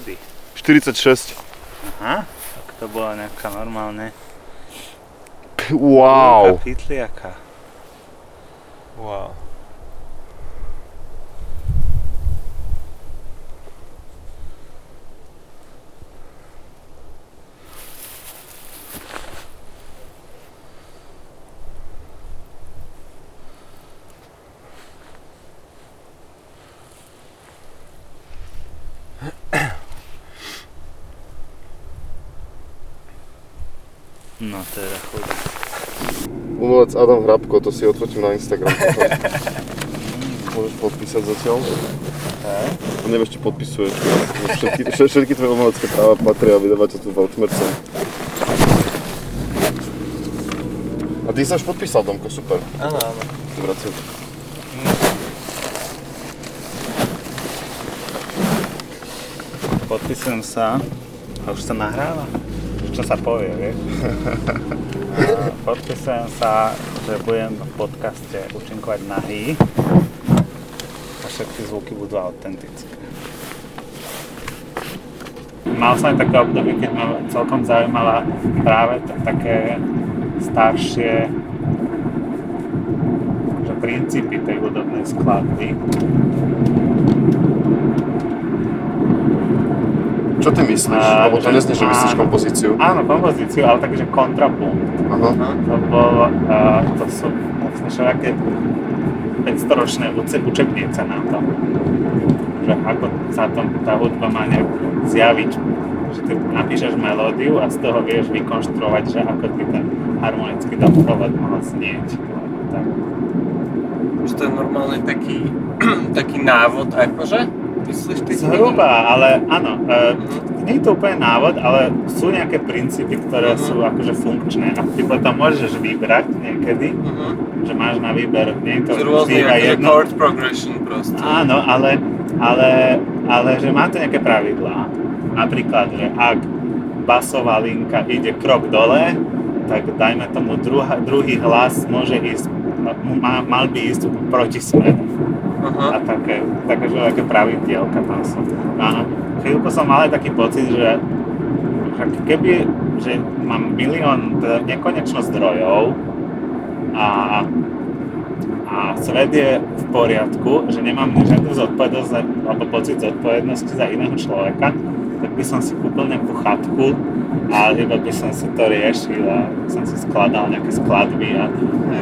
kedy? 46. Aha, tak to bola nejaká normálne Wow. pitliaka. Wow. No teda chudá. Umelec Adam Hrabko, to si odfotím na Instagram. Môžeš podpísať zatiaľ. A neviem, ešte podpisuješ. Všetky, vše- všetky tvoje umelecké práva patria vydavateľstvu Weltmercen. A ty sa už podpísal, Domko, super. Áno, áno. Podpisujem sa. A už sa nahráva? Čo sa povie, vieš? Podpisujem sa, že budem v podcaste účinkovať nahý a všetky zvuky budú autentické. Mal som aj také obdobie, keď ma celkom zaujímala práve t- také staršie že princípy tej hudobnej skladby. Čo ty myslíš? A, Lebo to že- neznie, že myslíš kompozíciu. Áno, kompozíciu, ale takže kontrapunkt. Aha. To bol, uh, to sú vlastne všelijaké 500-ročné uce- učebnice na to. Že ako sa to, tá hudba má nejak zjaviť. Že ty napíšeš melódiu a z toho vieš vykonštruovať, že ako by ten harmonický doprovod mal znieť. Tak. Že to je normálne taký, taký návod, akože? Zhruba, ale áno, uh, nie je to úplne návod, ale sú nejaké princípy, ktoré Mhm. sú akože funkčné a ty potom môžeš vybrať niekedy, Mhm. že máš na výber, nie je to vždy iba akože jedno. chord progression proste. Áno, ale, ale, ale že má to nejaké pravidlá. Napríklad, že ak basová linka ide krok dole, tak dajme tomu druhá, druhý hlas môže ísť, mal by ísť proti smeru. Aha. A také, také, že také pravidielka tam sú. No a chvíľku som mal aj taký pocit, že, že keby, že mám milión, teda nekonečno zdrojov a, a svet je v poriadku, že nemám žiadnu zodpovednosť alebo pocit zodpovednosti za iného človeka, tak by som si kúpil nejakú chatku a iba by som si to riešil a som si skladal nejaké skladby a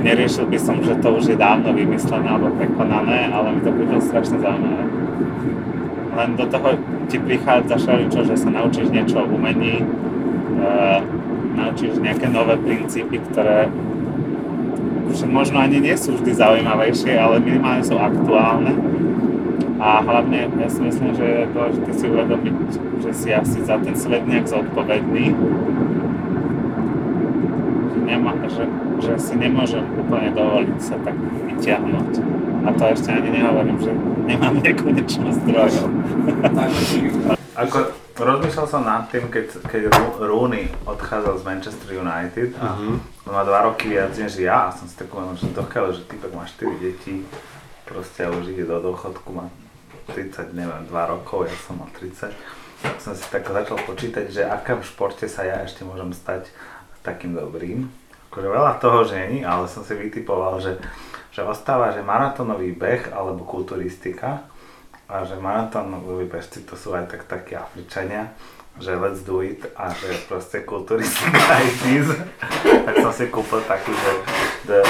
neriešil by som, že to už je dávno vymyslené alebo prekonané, ale mi to príde strašne zaujímavé. Len do toho ti prichádza všeličo, že sa naučíš niečo o umení, e, naučíš nejaké nové princípy, ktoré že možno ani nie sú vždy zaujímavejšie, ale minimálne sú aktuálne. A hlavne ja si myslím, že je dôležité si uvedomiť, že si asi za ten svet nejak zodpovedný. Že, nemá, že, že si nemôžem úplne dovoliť sa tak vyťahnuť. A to ešte ani nehovorím, že nemám nekonečno zdrojov. Ako rozmýšľal som nad tým, keď, keď Ro- Rooney odchádzal z Manchester United a on má dva roky viac než ja a som si tak uvedomil, že dokiaľ, že typek má 4 deti, proste už ide do dôchodku, má 30, neviem, 2 rokov, ja som mal 30. Tak som si tak začal počítať, že aká v športe sa ja ešte môžem stať takým dobrým. Akože veľa toho, že není, ale som si vytipoval, že, že ostáva, že maratónový beh alebo kulturistika a že maratónoví bežci to sú aj tak takí Afričania, že let's do it a že proste kulturistika it is. tak som si kúpil taký, že the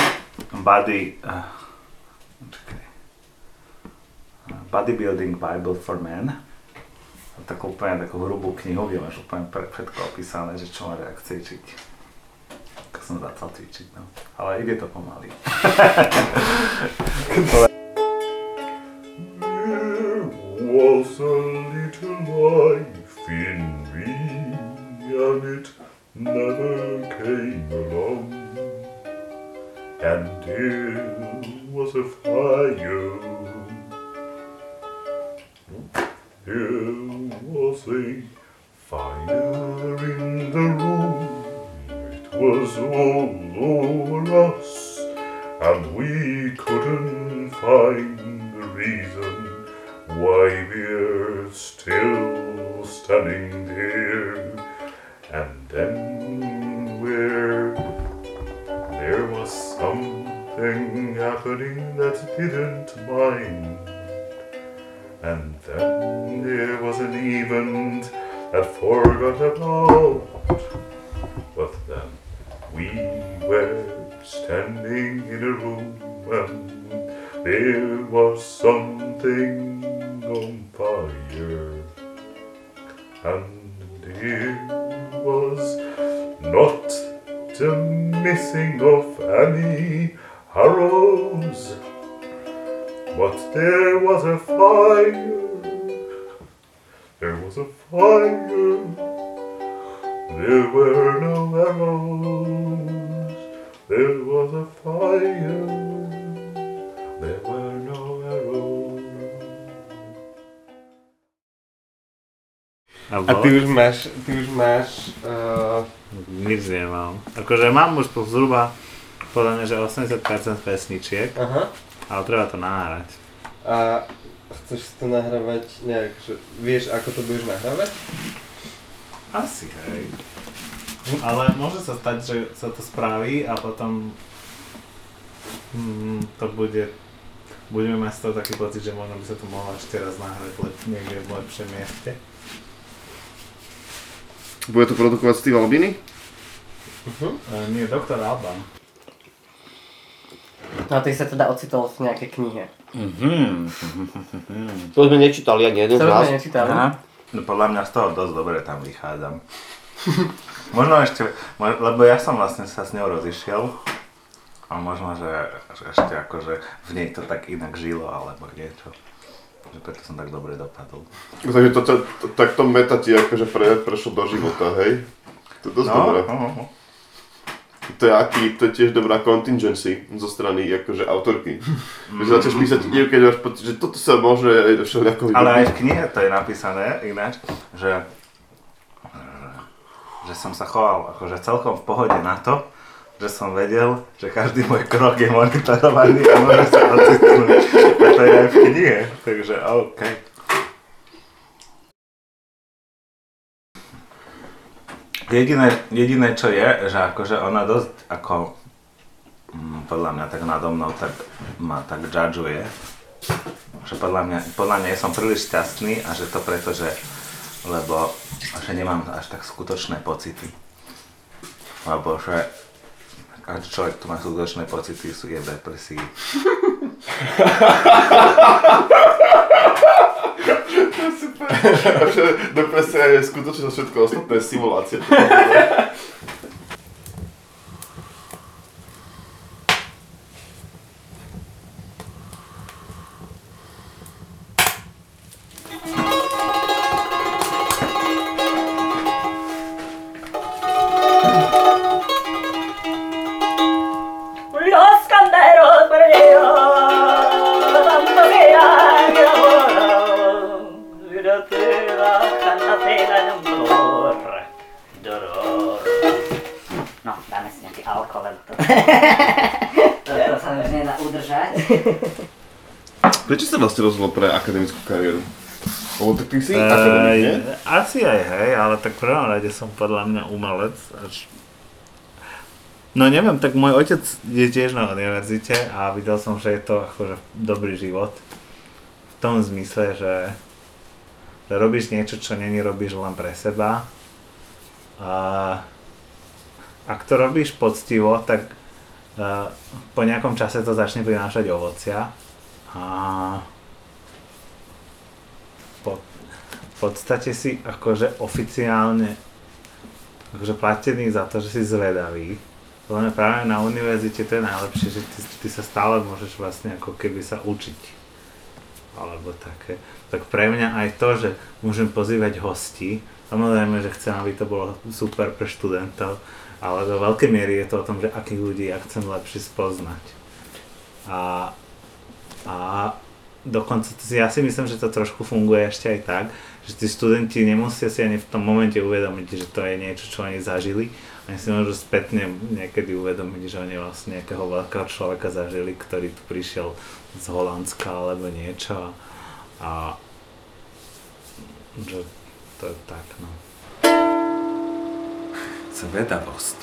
body, uh, čakaj, Bodybuilding Bible for Men. A takú úplne takú hrubú knihu, kde máš úplne všetko opísané, že čo máš ak cvičiť. Tak som začal cvičiť, no. Ale ide to pomaly. Was a little life in me, and it never came along. And there was a fire. There was a fire in the room. It was all over us, and we couldn't find the reason why we're still standing there, and then where there was something happening that didn't mind. And then there was an event that forgot about. But then we were standing in a room and there was something on fire. And there was not the missing of any arrows, but there was a fire. There was a fire. There were no arrows. There was a fire. There were no arrows. A, A ty už máš, ty už máš, uh, Nič nemám. Akože mám už po zhruba podľa mňa, že 80% pesničiek, aha, ale treba to nahrať. a chceš to nahrávať nejak, že vieš ako to budeš nahrávať? Asi, hej. Ale môže sa stať, že sa to spraví a potom mm, to bude budeme mať z toho taký pocit, že možno by sa to mohlo ešte raz nahrať lep, niekde v lepšom mieste. Bude to produkovať Steve Albini? Uh-huh. E, nie, doktor Alban. No a ty sa teda ocitol v nejakej knihe. Mhm. To sme nečítali ani jeden To z nás. sme nečítali. Aha. No podľa mňa z toho dosť dobre tam vychádzam. možno ešte, lebo ja som vlastne sa s ňou rozišiel a možno, že, že ešte akože v nej to tak inak žilo alebo niečo. Že preto som tak dobre dopadol. Takže to, to, to, takto meta ti akože pre, prešlo do života, hej? To je dosť dobré. no, no. To je, aký, to je tiež dobrá contingency zo strany akože autorky. Že začneš písať knihu, keď máš pocit, že toto sa môže všelijako Ale aj v knihe to je napísané ináč, že, že som sa choval akože celkom v pohode na to, že som vedel, že každý môj krok je monitorovaný a môže sa ocitnúť. A to je aj v knihe, takže OK. Jediné, jediné čo je, že akože ona dosť ako mm, podľa mňa tak nado mnou tak ma tak judgeuje, že podľa mňa, podľa mňa som príliš šťastný a že to preto, že lebo že nemám až tak skutočné pocity. Lebo že každý človek, kto má skutočné pocity, sú je v depresii. Takže depresia je skutočne všetko ostatné simulácie. Los rozhodol pre akademickú kariéru? Lebo tak ty si akademik, nie? Asi aj hej, ale tak v prvom rade som podľa mňa umelec. Až... No neviem, tak môj otec je tiež na univerzite a videl som, že je to akože dobrý život. V tom zmysle, že, že robíš niečo, čo není robíš len pre seba. A ak to robíš poctivo, tak uh, po nejakom čase to začne prinášať ovocia. A po, v podstate si akože oficiálne akože platený za to, že si zvedavý. Len práve na univerzite to je najlepšie, že ty, ty sa stále môžeš vlastne ako keby sa učiť. Alebo také. Tak pre mňa aj to, že môžem pozývať hosti, samozrejme, že chcem, aby to bolo super pre študentov, ale do veľkej miery je to o tom, že akých ľudí ja chcem lepšie spoznať. A, a dokonca ja si myslím, že to trošku funguje ešte aj tak, že tí študenti nemusia si ani v tom momente uvedomiť, že to je niečo, čo oni zažili. Oni si môžu spätne niekedy uvedomiť, že oni vlastne nejakého veľkého človeka zažili, ktorý tu prišiel z Holandska alebo niečo. A že to je tak, no. Zvedavosť.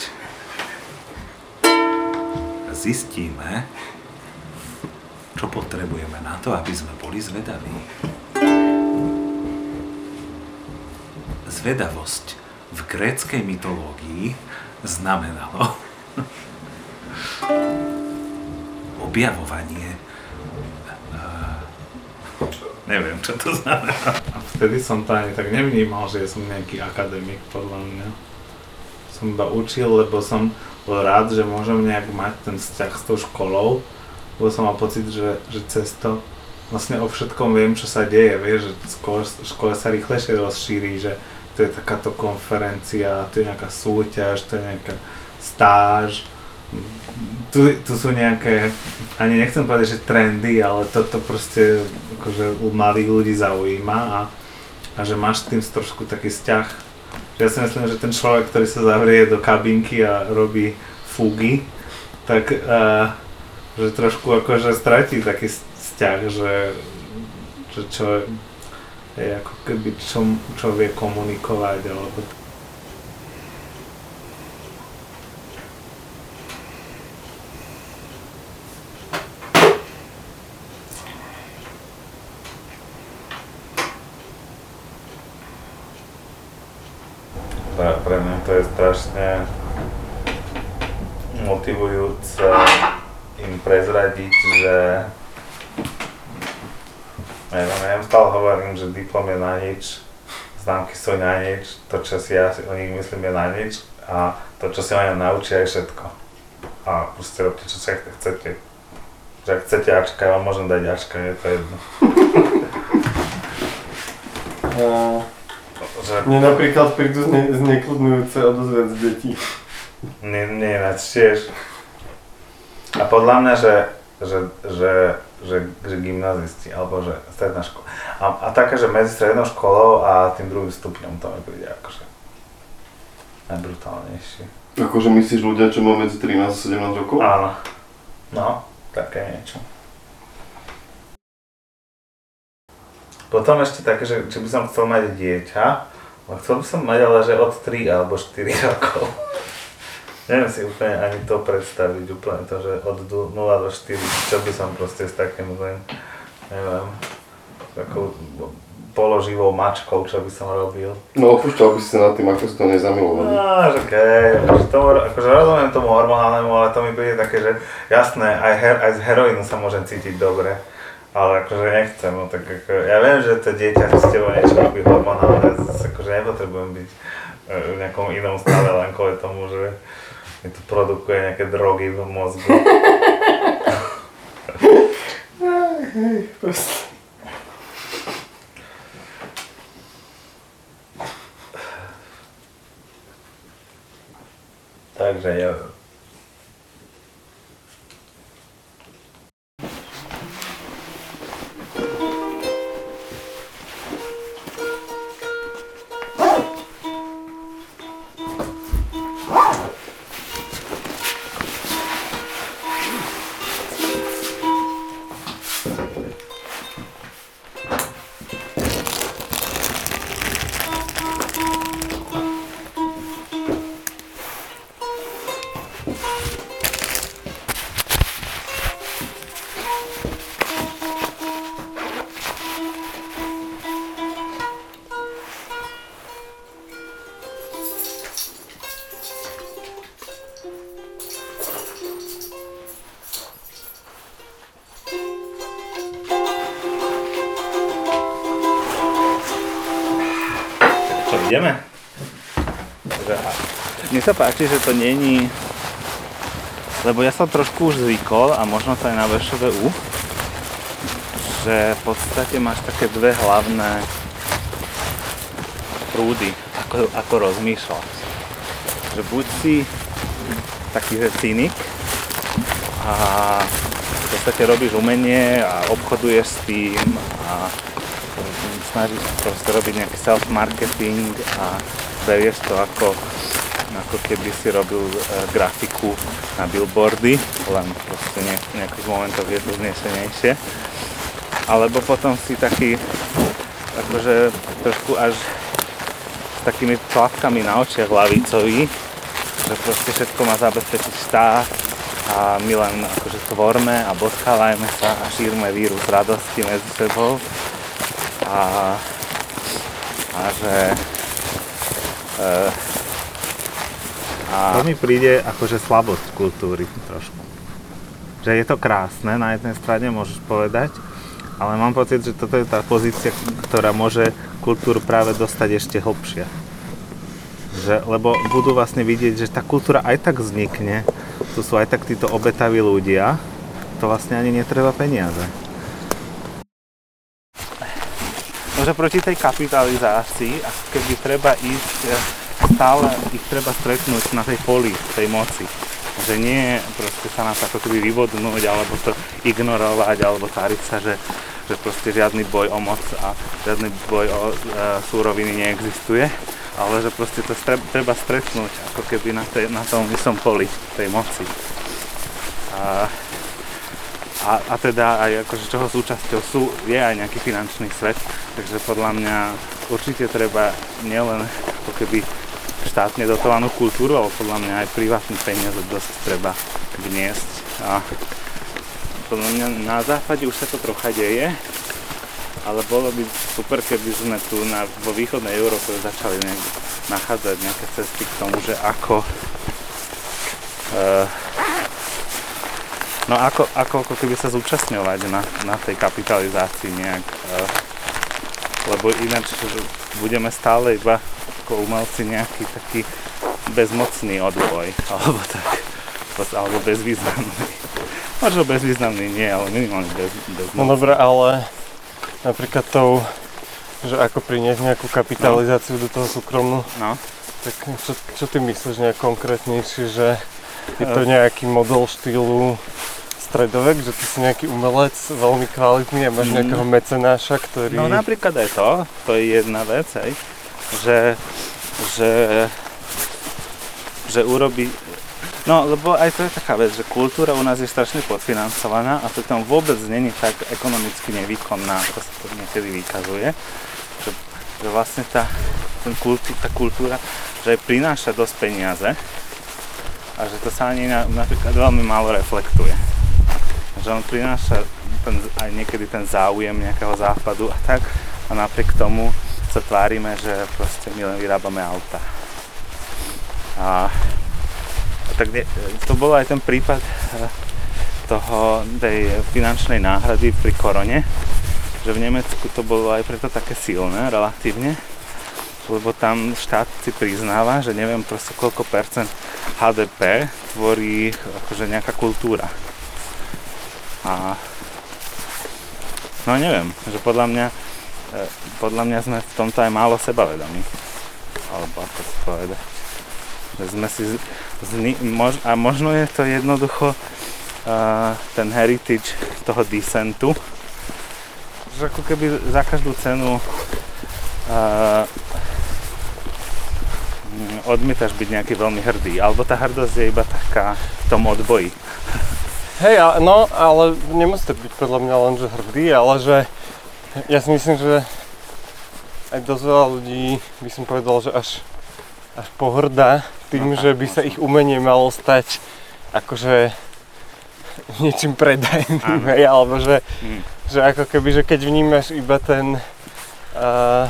Zistíme, čo potrebujeme na to, aby sme boli zvedaví. Zvedavosť v gréckej mytológii znamenalo objavovanie Neviem, čo to znamená. A vtedy som to ani tak nevnímal, že som nejaký akademik, podľa mňa. Som iba učil, lebo som bol rád, že môžem nejak mať ten vzťah s tou školou, lebo som mal pocit, že, že cez to vlastne o všetkom viem, čo sa deje, vieš, že škola, škola sa rýchlejšie rozšíri, že tu je takáto konferencia, tu je nejaká súťaž, tu je nejaká stáž, tu, tu sú nejaké, ani nechcem povedať, že trendy, ale toto proste akože u mladých ľudí zaujíma a, a že máš s tým trošku taký vzťah. Ja si myslím, že ten človek, ktorý sa zavrie do kabinky a robí fugy, tak uh, že trošku akože stratí taký vzťah, že, že čo je ako keby čo, čo vie komunikovať alebo pre, pre mňa to je strašne motivujúce im prezradiť, že neviem, ja im stále hovorím, že diplom je na nič, známky sú na nič, to čo si ja o nich myslím je na nič a to čo si oni naučia je všetko. A proste robte čo sa chcete. Že ak chcete Ačka, ja vám môžem dať Ačka, je to jedno. A Že mne napríklad prídu zne, znekludňujúce odozvec detí. Nie, nie, tiež. A podľa mňa, že, že, že, že, že gymnazisti, alebo že stredná škola. A, a také, že medzi strednou školou a tým druhým stupňom to mi príde akože najbrutálnejšie. Akože myslíš ľudia, čo majú medzi 13 a 17 rokov? Áno. No, také niečo. Potom ešte také, že či by som chcel mať dieťa, ale chcel by som mať ale že od 3 alebo 4 rokov. Neviem si úplne ani to predstaviť, úplne to, že od 0 do 4, čo by som proste s takým, zlým, neviem, takou položivou mačkou, čo by som robil. No opúšťal by si sa nad tým, ako si to nezamilovaný. No, že okej, akože, tomu, akože rozumiem tomu hormonálnemu, ale to mi príde také, že jasné, aj, her, aj z heroínu sa môžem cítiť dobre, ale akože nechcem, no tak ako, ja viem, že to dieťa s tebou niečo robí hormonálne, akože nepotrebujem byť e, v nejakom inom stave len kvôli tomu, že mi to produkuje nejaké drogy v mozgu. Takže ja... sa páči, že to není... Lebo ja som trošku už zvykol a možno to aj na VŠVU, že v podstate máš také dve hlavné prúdy, ako, ako rozmýšľať. Že buď si taký, že cynik a v podstate robíš umenie a obchoduješ s tým a snažíš proste robiť nejaký self-marketing a berieš to ako, ako keby si robil e, grafiku na billboardy, len proste ne, v nejakých momentoch je to znešenejšie. Alebo potom si taký, akože trošku až takými tlapkami na očiach lavicoví, že proste všetko má zabezpečiť štát a my len akože tvorme a bodkávajme sa a šírme vírus radosti medzi sebou a, a že e, a to mi príde akože slabosť kultúry trošku. Že je to krásne, na jednej strane môžeš povedať, ale mám pocit, že toto je tá pozícia, ktorá môže kultúru práve dostať ešte hlbšie. Že, lebo budú vlastne vidieť, že tá kultúra aj tak vznikne, tu sú aj tak títo obetaví ľudia, to vlastne ani netreba peniaze. Môže proti tej kapitalizácii, ako keby treba ísť, e, stále ich treba stretnúť na tej poli, tej moci. Že nie proste sa nás ako keby vyvodnúť, alebo to ignorovať, alebo tváriť sa, že, že proste žiadny boj o moc a žiadny boj o e, súroviny neexistuje, ale že proste to stre- treba stretnúť ako keby na, tej, na tom istom poli tej moci. A, a, a teda aj akože čoho súčasťou sú, je aj nejaký finančný svet, takže podľa mňa určite treba nielen ako keby štátne dotovanú kultúru, ale podľa mňa aj privátne peniaze dosť treba vniesť. A podľa mňa na západe už sa to trocha deje, ale bolo by super, keby sme tu na, vo východnej Európe začali nejak, nachádzať nejaké cesty k tomu, že ako uh, no ako, ako, ako keby sa zúčastňovať na, na tej kapitalizácii nejak uh, lebo ináč budeme stále iba ako umelci nejaký taký bezmocný odboj alebo tak alebo bezvýznamný možno bezvýznamný nie, ale minimálne bez, bezmocný No dobre, ale napríklad tou, že ako priniesť nejakú kapitalizáciu do toho súkromnú, no. tak čo, čo ty myslíš nejak konkrétnejšie, že je to nejaký model štýlu stredovek, že ty si nejaký umelec veľmi kvalitný a máš Mm. nejakého mecenáša, ktorý... No napríklad aj to, to je jedna vec, aj, že, že, že urobí, no lebo aj to je taká vec, že kultúra u nás je strašne podfinancovaná a pritom vôbec není tak ekonomicky nevýkonná, ako sa to niekedy vykazuje, že, že vlastne tá, ten kultú, tá kultúra, že prináša dosť peniaze a že to sa ani na, napríklad veľmi málo reflektuje. Že on prináša ten, aj niekedy ten záujem nejakého západu a tak a napriek tomu sa tvárime, že proste my len vyrábame auta. A, a tak ne, to bol aj ten prípad eh, toho, tej finančnej náhrady pri korone, že v Nemecku to bolo aj preto také silné relatívne, lebo tam štát si priznáva, že neviem proste koľko percent HDP tvorí akože nejaká kultúra. A no neviem, že podľa mňa e, podľa mňa sme v tomto aj málo sebavedomí. Alebo ako si povedať. Že sme si z, zni, mož, a možno je to jednoducho uh, ten heritage toho dissentu, že ako keby za každú cenu uh, mm, odmietaš byť nejaký veľmi hrdý, alebo tá hrdosť je iba taká v tom odboji. Hej, no, ale nemusíte byť podľa mňa len že hrdý, ale že ja si myslím, že aj dosť veľa ľudí by som povedal, že až, až pohrdá tým, No že by sa ich umenie malo stať akože niečím predajným, hej, alebo že, Mm. že ako keby, že keď vnímaš iba ten uh,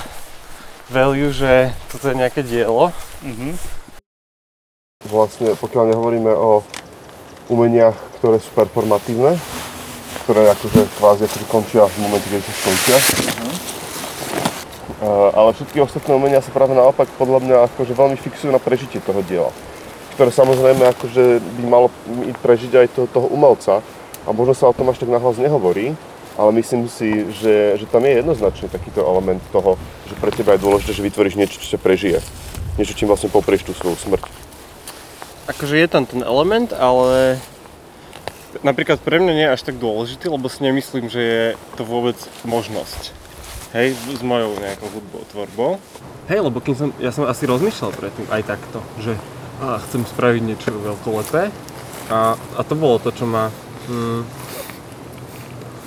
value, že toto je nejaké dielo, Mhm. Vlastne, pokiaľ nehovoríme o umeniach, ktoré sú performatívne, ktoré akože kvázi akože končia v momente, keď sa skončia. Uh, ale všetky ostatné umenia sa práve naopak podľa mňa akože veľmi fixujú na prežitie toho diela. Ktoré samozrejme akože by malo prežiť aj to, toho umelca. A možno sa o tom až tak nahlas nehovorí, ale myslím si, že, že tam je jednoznačne takýto element toho, že pre teba je dôležité, že vytvoríš niečo, čo sa prežije. Niečo, čím vlastne poprieš tú svoju smrť. akože je tam ten element, ale napríklad pre mňa nie je až tak dôležitý, lebo si nemyslím, že je to vôbec možnosť. Hej, s mojou nejakou hudbou, tvorbou. Hej, lebo kým som, ja som asi rozmýšľal predtým aj takto, že á, chcem spraviť niečo veľkolepé a, a to bolo to, čo ma mm,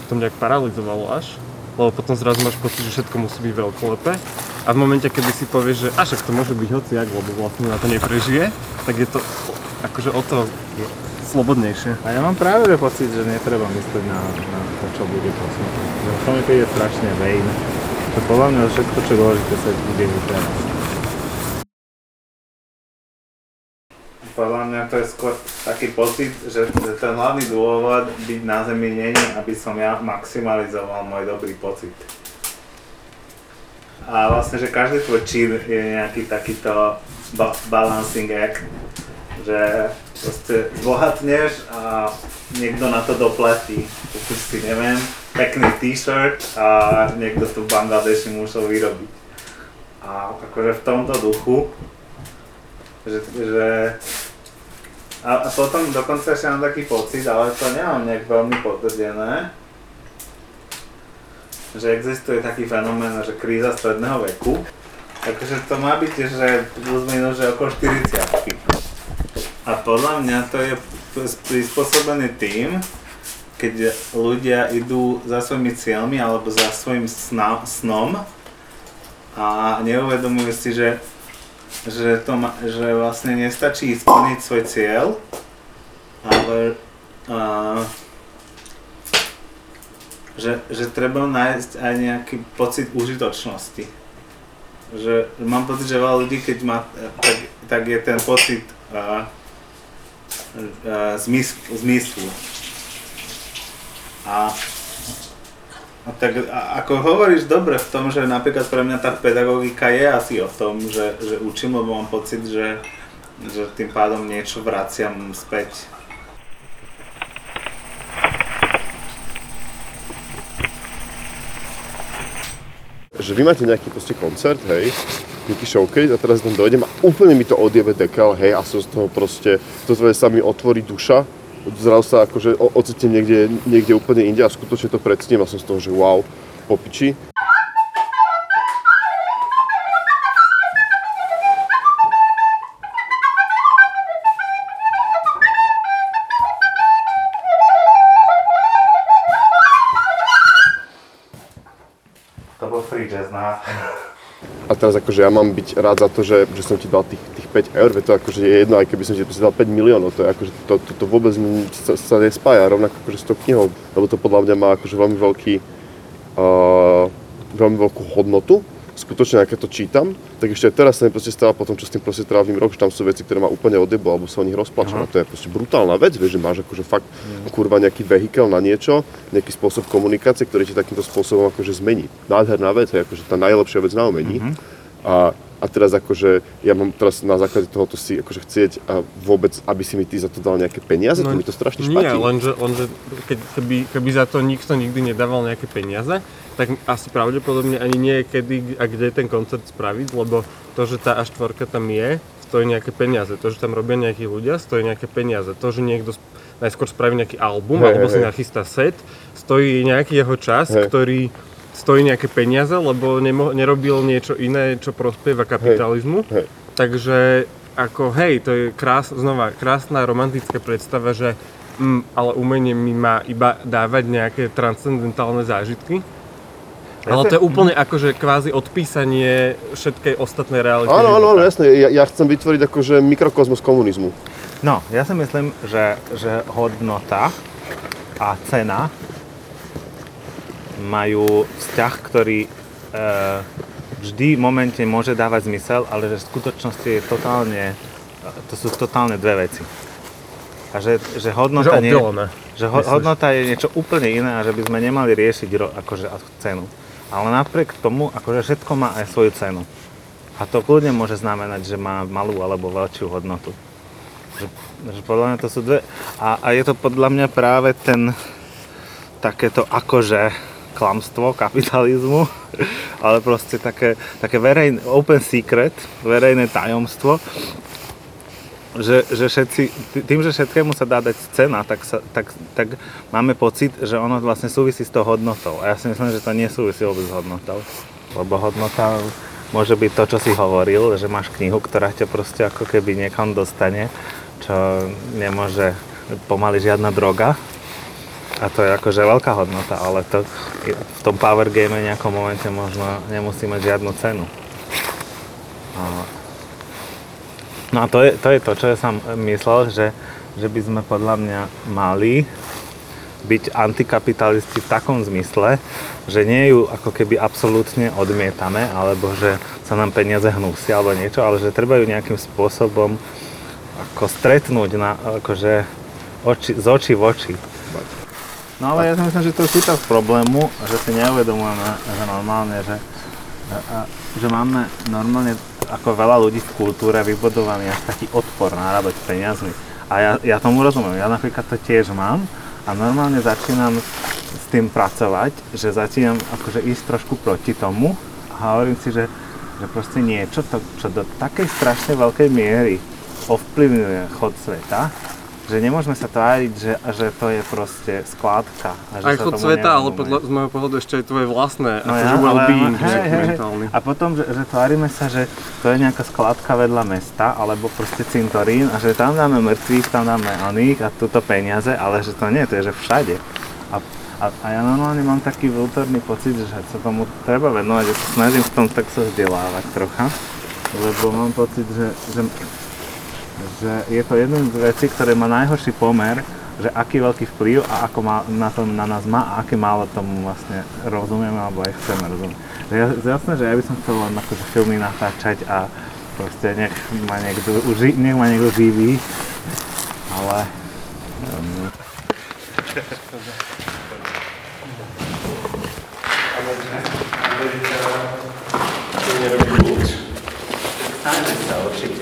to nejak paralizovalo až, lebo potom zrazu máš pocit, že všetko musí byť veľkolepé a A v momente, kedy si povieš, že a však to môže byť hociak, lebo vlastne na to neprežije, tak je to akože o to slobodnejšie. A ja mám práve že pocit, že netreba myslieť na, na to, čo bude po smrti. Že to mi príde strašne vain. To podľa mňa všetko, čo je dôležité, sa deje teraz. Podľa mňa to je skôr taký pocit, že, že ten hlavný dôvod byť na Zemi není, aby som ja maximalizoval môj dobrý pocit. A vlastne, že každý tvoj čin je nejaký takýto ba- balancing act, že proste zbohatneš a niekto na to doplatí. Kúpiš si, neviem, pekný t-shirt a niekto tu v Bangladeši musel vyrobiť. A akože v tomto duchu, že, že a, a potom dokonca ešte mám taký pocit, ale to nemám nejak veľmi potvrdené, že existuje taký fenomén, že kríza stredného veku. Takže to má byť, že plus minus, že okolo 40 A podľa mňa to je prispôsobené tým, keď ľudia idú za svojimi cieľmi alebo za svojim sna, snom a neuvedomujú si, že že, to ma, že vlastne nestačí splniť svoj cieľ, ale uh, že, že treba nájsť aj nejaký pocit užitočnosti. Že, mám pocit, že veľa ľudí, keď má, tak, tak je ten pocit uh, uh, zmysl, zmyslu. A a tak a, ako hovoríš dobre v tom, že napríklad pre mňa tá pedagogika je asi o tom, že, že učím, lebo mám pocit, že, že tým pádom niečo vraciam späť. že vy máte nejaký proste koncert, hej, nejaký showcase a teraz tam dojdem a úplne mi to odjebe dekel, hej, a som z toho proste, to sa mi otvorí duša, zrazu sa akože ocitnem niekde, niekde úplne inde a skutočne to predsnem a som z toho, že wow, popiči. To. Teraz akože ja mám byť rád za to, že, že som ti dal tých, tých 5 eur, to akože je jedno, aj keby som ti dal 5 miliónov, to je akože, to, to, to vôbec sa, sa nespája, rovnako akože s tou knihou, lebo to podľa mňa má akože veľmi veľký, uh, veľmi veľkú hodnotu, skutočne, ja to čítam, tak ešte aj teraz sa mi proste stáva po tom, čo s tým proste trávim rok, že tam sú veci, ktoré ma úplne odjebú, alebo sa o nich rozplačem. A to je proste brutálna vec, vieš, že máš akože fakt kurva nejaký vehikel na niečo, nejaký spôsob komunikácie, ktorý ti takýmto spôsobom akože zmení. Nádherná vec, je akože tá najlepšia vec na umení. A, a teraz akože, ja mám teraz na základe tohoto si akože chcieť a vôbec, aby si mi ty za to dal nejaké peniaze, to mi to strašne No, nie, špatí. lenže, lenže keď, keby, keby za to nikto nikdy nedával nejaké peniaze, tak asi pravdepodobne ani nie je kedy a kde ten koncert spraviť, lebo to, že tá A4 tam je, stojí nejaké peniaze. To, že tam robia nejakí ľudia, stojí nejaké peniaze. To, že niekto najskôr spraví nejaký album Hej, alebo hej, si nachystá set, stojí nejaký jeho čas, Hej. ktorý stojí nejaké peniaze, lebo nemo- nerobil niečo iné, čo prospieva kapitalizmu. Hej. Takže ako hej, to je krás, znova krásna romantická predstava, že mm, ale umenie mi má iba dávať nejaké transcendentálne zážitky. Ale to je úplne akože kvázi odpísanie všetkej ostatnej reality. Áno, áno, áno, jasné, ja, ja chcem vytvoriť akože mikrokozmos komunizmu. No, ja si myslím, že, že hodnota a cena majú vzťah, ktorý e, vždy v momente môže dávať zmysel, ale že v skutočnosti je totálne, to sú totálne dve veci. A že, že hodnota, Že nie, že ho, hodnota je niečo úplne iné a že by sme nemali riešiť ro, akože cenu. Ale napriek tomu, akože všetko má aj svoju cenu. A to kľudne môže znamenať, že má malú alebo väčšiu hodnotu. Že, že podľa mňa to sú dve... A, a je to podľa mňa práve ten takéto akože klamstvo kapitalizmu, ale proste také, také verejné, open secret, verejné tajomstvo, že, že všetci, tým, že všetkému sa dá dať cena, tak, sa, tak, tak máme pocit, že ono vlastne súvisí s tou hodnotou. A ja si myslím, že to nesúvisí vôbec s hodnotou. Lebo hodnota môže byť to, čo si hovoril, že máš knihu, ktorá ťa proste ako keby niekam dostane, čo nemôže pomaly žiadna droga. A to je akože veľká hodnota, ale to v tom power game nejakom momente možno nemusí mať žiadnu cenu. No a to je, to je to, čo ja som myslel, že, že by sme podľa mňa mali byť antikapitalisti v takom zmysle, že nie ju ako keby absolútne odmietame, alebo že sa nám peniaze hnúsia alebo niečo, ale že treba ju nejakým spôsobom ako stretnúť na, akože oči, z očí v oči. No ale ja si myslím, že to je súčasť problému, že si neuvedomujeme, že normálne, že, že máme normálne ako veľa ľudí v kultúre vybudovaný až taký odpor narábať peniazmi. A ja, ja tomu rozumiem, ja napríklad to tiež mám a normálne začínam s tým pracovať, že začínam akože ísť trošku proti tomu a hovorím si, že, že proste niečo, to, čo do takej strašne veľkej miery ovplyvňuje chod sveta, že nemôžeme sa tváriť, že, že to je proste skládka. A že Aj chod sveta, ale podľa, z môjho pohľadu ešte aj tvoje vlastné, No akože ja, well-being, hej, hej, mentálny. A potom, že, že tvárime sa, že to je nejaká skladka vedľa mesta, alebo proste cintorín a že tam dáme mŕtvych, tam dáme oných a tuto peniaze, ale že to nie, to je že všade. A, a, a ja normálne mám taký vnútorný pocit, že sa tomu treba venovať, že sa snažím v tom tak sa vzdelávať trocha, lebo mám pocit, že, že, že je to jedna z vecí, ktoré má najhorší pomer, že aký veľký vplyv a ako má, na to na nás má a aké málo tomu vlastne rozumieme alebo aj chceme rozumieť. Ja, jasné, že ja by som chcel len akože filmy natáčať a proste nech ma niekto, uži, nech ma niekto živí, ale um, Snažím sa určite,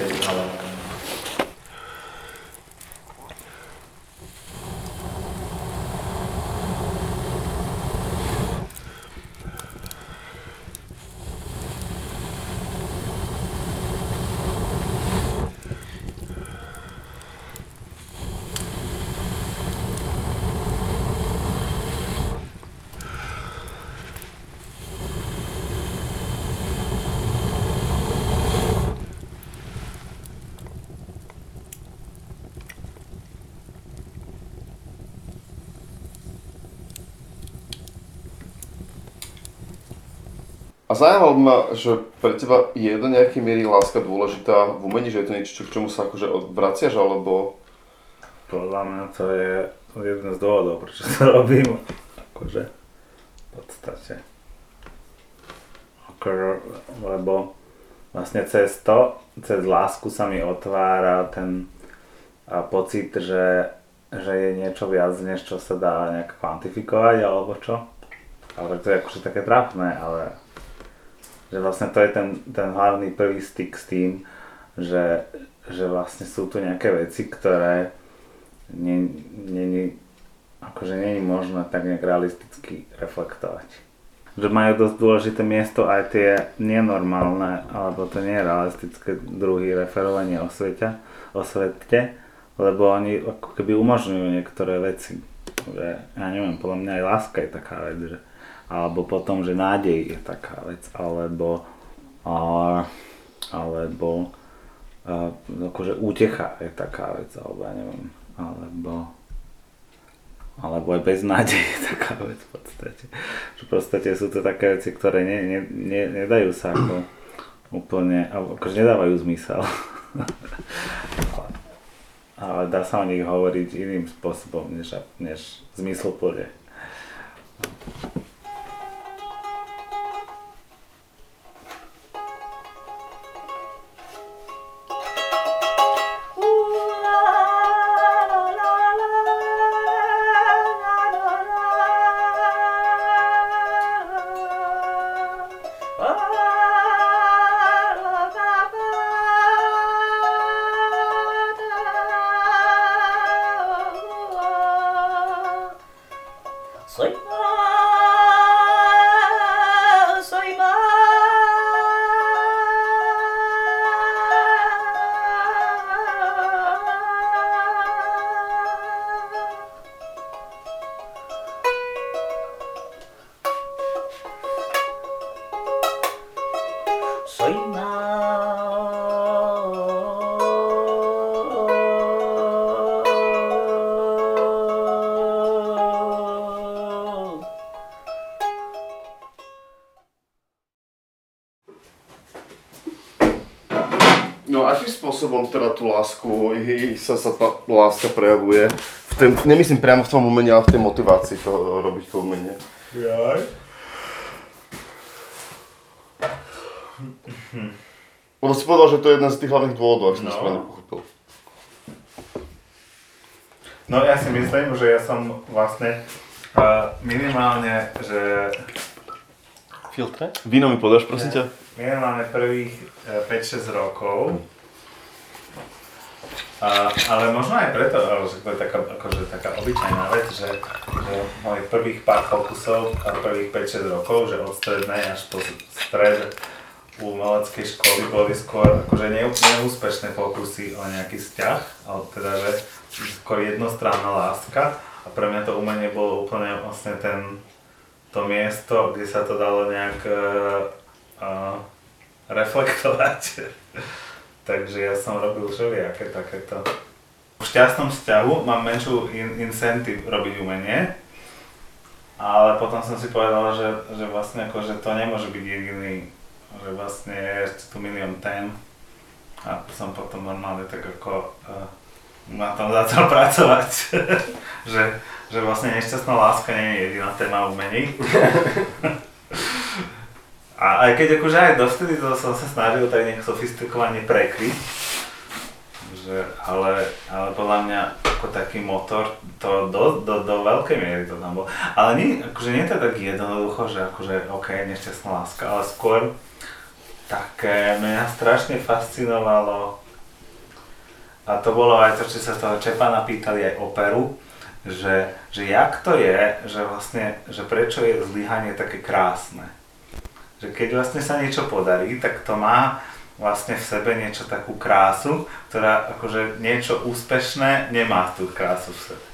zaujímalo ma, že pre teba je do nejakej miery láska dôležitá v umení, že je to niečo, čo- k čomu sa akože vraciaš, alebo... Podľa mňa to je jeden z dôvodov, prečo to robím. Akože, v podstate. Ako, lebo vlastne cez to, cez lásku sa mi otvára ten a pocit, že, že je niečo viac, než čo sa dá nejak kvantifikovať, alebo čo. Ale to je akože také trápne, ale že vlastne to je ten, ten hlavný prvý styk s tým, že, že vlastne sú tu nejaké veci, ktoré nie, nie, nie, akože nie je možné tak nejak realisticky reflektovať. Že majú dosť dôležité miesto aj tie nenormálne, alebo to nie realistické druhy referovania o svete, o svete, lebo oni ako keby umožňujú niektoré veci. Že, ja neviem, podľa mňa aj láska je taká vec, že, alebo potom, že nádej je taká vec, alebo, a, alebo akože útecha je taká vec, alebo ja neviem, alebo alebo aj beznádej je taká vec v podstate. V podstate sú to také veci, ktoré ne, ne, ne, nedajú sa ako úplne, akože nedávajú zmysel. ale, ale dá sa o nich hovoriť iným spôsobom, než, než zmysluplne. Tú lásku, i- i sa, sa tá láska prejavuje. V tém, nemyslím priamo v tom umení, ale v tej motivácii to robiť to umenie. Jaj. Lebo si povedal, že to je jeden z tých hlavných dôvodov, ak som No. to správne pochopil. No ja si myslím, že ja som vlastne uh, minimálne, že Filtre? Víno mi podáš, prosím ťa? minimálne prvých uh, 5-6 rokov a, ale možno aj preto, že to je taká, akože taká obyčajná vec, že, že mojich prvých pár fokusov a prvých 5-6 rokov, že od strednej až po stred umeleckej školy boli skôr akože neúplne úspešné pokusy o nejaký vzťah, ale teda, že skôr jednostranná láska a pre mňa to umenie bolo úplne vlastne ten, to miesto, kde sa to dalo nejak uh, uh, reflektovať. Takže ja som robil všelijaké takéto. V šťastnom vzťahu mám menšiu in- incentive robiť umenie, ale potom som si povedal, že, že vlastne ako, že to nemôže byť jediný, že vlastne je ešte tu milión tém a som potom normálne tak ako uh, na tom začal pracovať, že, že vlastne nešťastná láska nie je jediná téma umení. A aj keď akože aj dovtedy to som sa snažil tak nejak sofistikovane prekryť, že, ale, ale podľa mňa ako taký motor, to do, do, do veľkej miery to tam bolo. Ale nie, akože nie je to tak jednoducho, že akože OK, nešťastná láska, ale skôr také mňa strašne fascinovalo a to bolo aj to, čo sa toho Čepana pýtali aj operu, že, že jak to je, že vlastne, že prečo je zlyhanie také krásne že keď vlastne sa niečo podarí, tak to má vlastne v sebe niečo takú krásu, ktorá akože niečo úspešné nemá tú krásu v sebe.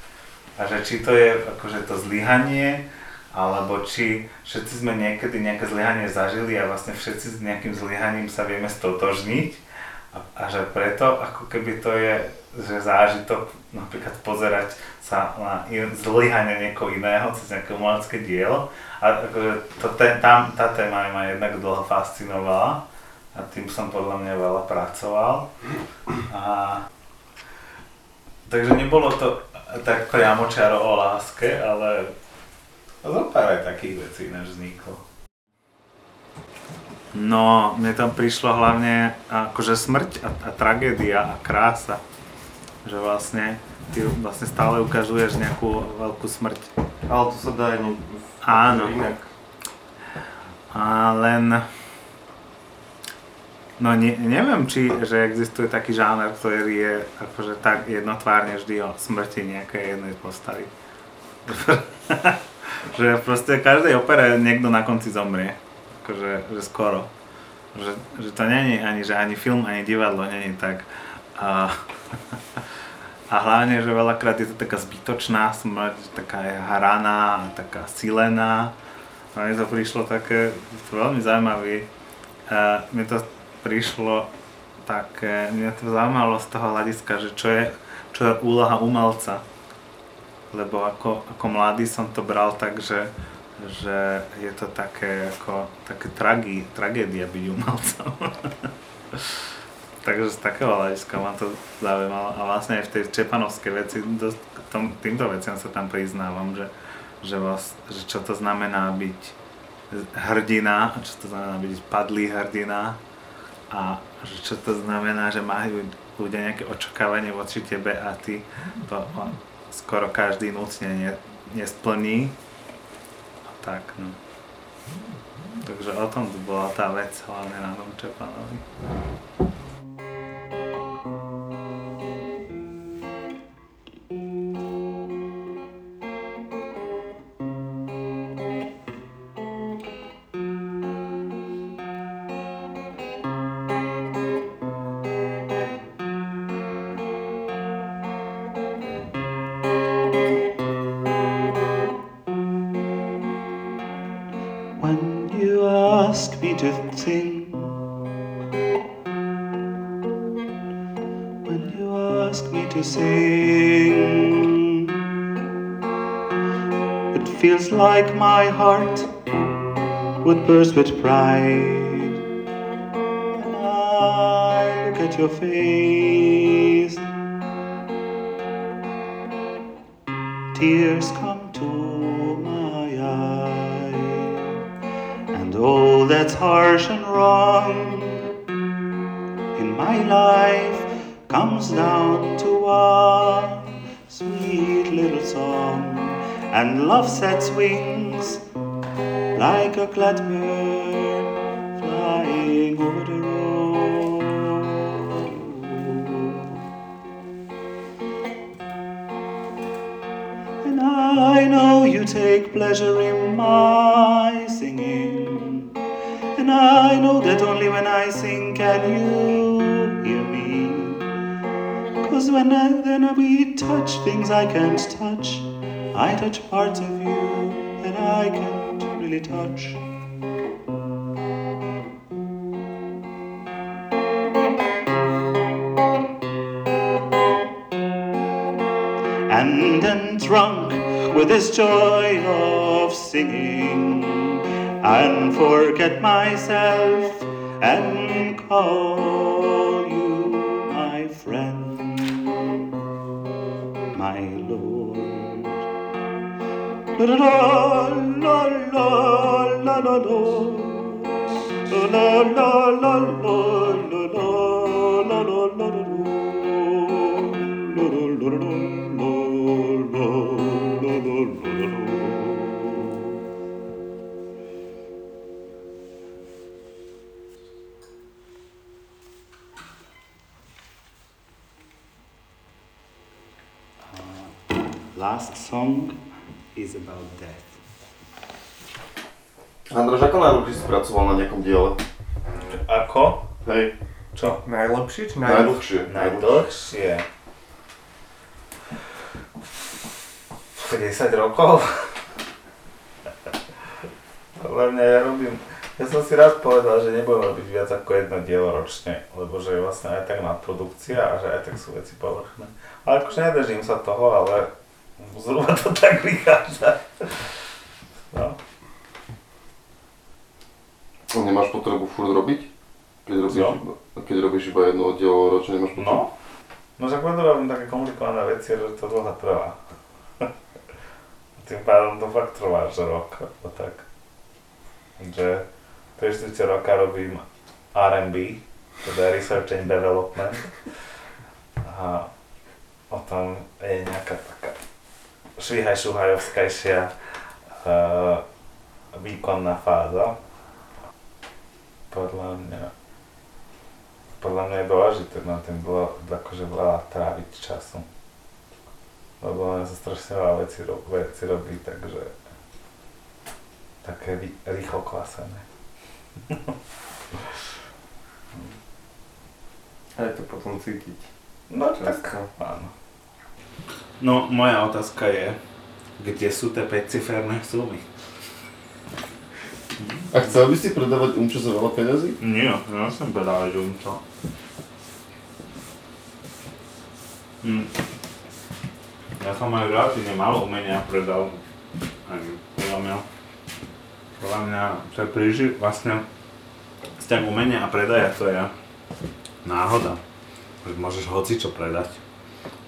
A že či to je akože to zlyhanie, alebo či všetci sme niekedy nejaké zlyhanie zažili a vlastne všetci s nejakým zlyhaním sa vieme stotožniť a, a že preto ako keby to je že zážitok napríklad pozerať sa na zlyhanie niekoho iného cez nejaké umelecké dielo a akože to, ten, tam, tá téma ma jednak dlho fascinovala a tým som podľa mňa veľa pracoval. A, takže nebolo to tak priamočiaro o láske, ale zo pár aj takých vecí než vzniklo. No, mne tam prišlo hlavne akože smrť a, a tragédia a krása. Že vlastne ty vlastne stále ukazuješ nejakú veľkú smrť. Ale to sa dá aj ne- Áno. inak. A len... No ne, neviem, či že existuje taký žáner, ktorý je akože tak jednotvárne vždy o smrti nejakej jednej postavy. že proste každej opere niekto na konci zomrie. Akože, že skoro. Že, že to není ani, že ani film, ani divadlo není tak. A, a hlavne, že veľakrát je to taká zbytočná smrť, taká je hraná, taká silená. A mne to prišlo také veľmi zaujímavé. Uh, mne to prišlo také, mňa to zaujímalo z toho hľadiska, že čo je, čo je úloha umelca. Lebo ako, ako mladý som to bral tak, že, že je to také ako také tragí, tragédia byť umelcom. Takže z takého hľadiska ma to zaujímalo. A vlastne aj v tej čepanovskej veci, dosť, tom, týmto veciam sa tam priznávam, že, že, vás, že čo to znamená byť hrdina, čo to znamená byť padlý hrdina a že čo to znamená, že majú ľudia nejaké očakávanie voči tebe a ty to o, skoro každý núcne ne, nesplní. A tak, no. Takže o tom bola tá vec, hlavne na tom Čepanovi. To sing, when you ask me to sing, it feels like my heart would burst with pride. And I look at your face. Tears come song, and love sets wings like a glad bird flying over the road. And I know you take pleasure in my singing. And I know that only when I sing can you hear me. Cause when I, then we touch things I can't touch, I touch parts of you that I can't really touch. and then drunk with this joy of singing and forget myself and call Čo? Najlepšie či najdlhšie. Najdlhšie. 50 rokov? Podľa mňa ja robím... Ja som si raz povedal, že nebudem robiť viac ako jedno dielo ročne, lebo že je vlastne aj tak nadprodukcia a že aj tak sú veci povrchné. Ale akože nedržím sa toho, ale zhruba to tak vychádza. No. No, nemáš potrebu furt robiť? Keď robíš, iba, keď robíš iba jedno dielo ročne, nemáš potrebu? No. No však robím také komplikované veci, že to dlho trvá. Tým pádom to fakt trvá, že rok, alebo tak. Že 3 čtvrte roka robím R&B, teda Research and Development. A potom je nejaká taká švíhaj šuhajovskajšia uh, výkonná fáza. Podľa mňa podľa mňa je dôležité na tým bolo akože veľa tráviť času. Lebo len sa strašne veľa vecí, ro- veci robí, takže také rý- rýchlo klasené. A je to potom cítiť. No tak, áno. No, moja otázka je, kde sú tie 5-ciferné sumy? A chcel by si predávať umčo za veľa peniazy? Nie, ja som bedal, že um to. Hm. Ja som aj relatívne málo umenia predal. Ani podľa mňa. Podľa mňa je príži, vlastne vzťah umenia a predaja to je náhoda. Že môžeš hoci čo predať.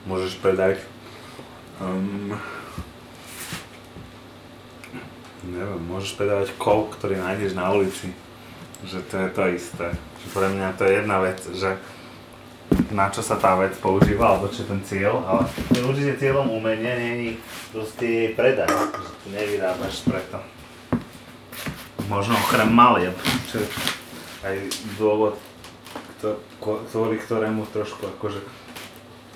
Môžeš predať um, neviem, môžeš predávať kov, ktorý nájdeš na ulici. Že to je to isté. Že pre mňa to je jedna vec, že na čo sa tá vec používa, alebo čo je ten cieľ, ale určite cieľom umenia je proste jej predať, že to nevyrábaš preto. Možno okrem malieb, čo je aj dôvod, kvôli ktorému trošku akože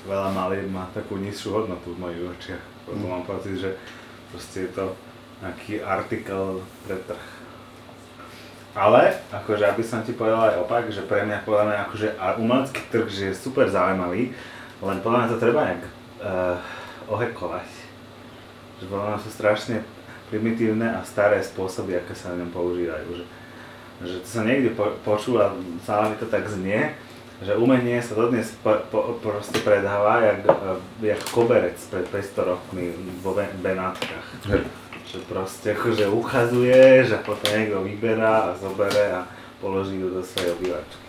veľa malieb má takú nižšiu hodnotu v mojich očiach. Lebo mám pocit, že proste je to nejaký artikel pre trh. Ale, akože aby som ti povedal aj opak, že pre mňa podľa mňa akože a umelecký trh, že je super zaujímavý, len podľa mňa to treba nejak uh, ohekovať. Že podľa mňa sú strašne primitívne a staré spôsoby, aké sa na ňom používajú. Že, že to sa niekde po, počúva, stále mi to tak znie, že umenie sa dodnes po, po, proste predáva jak, jak koberec pred 500 rokmi vo Ben- Benátkach. Že proste akože uchazuješ a potom niekto vyberá a zobere a položí ju do svojej obývačky.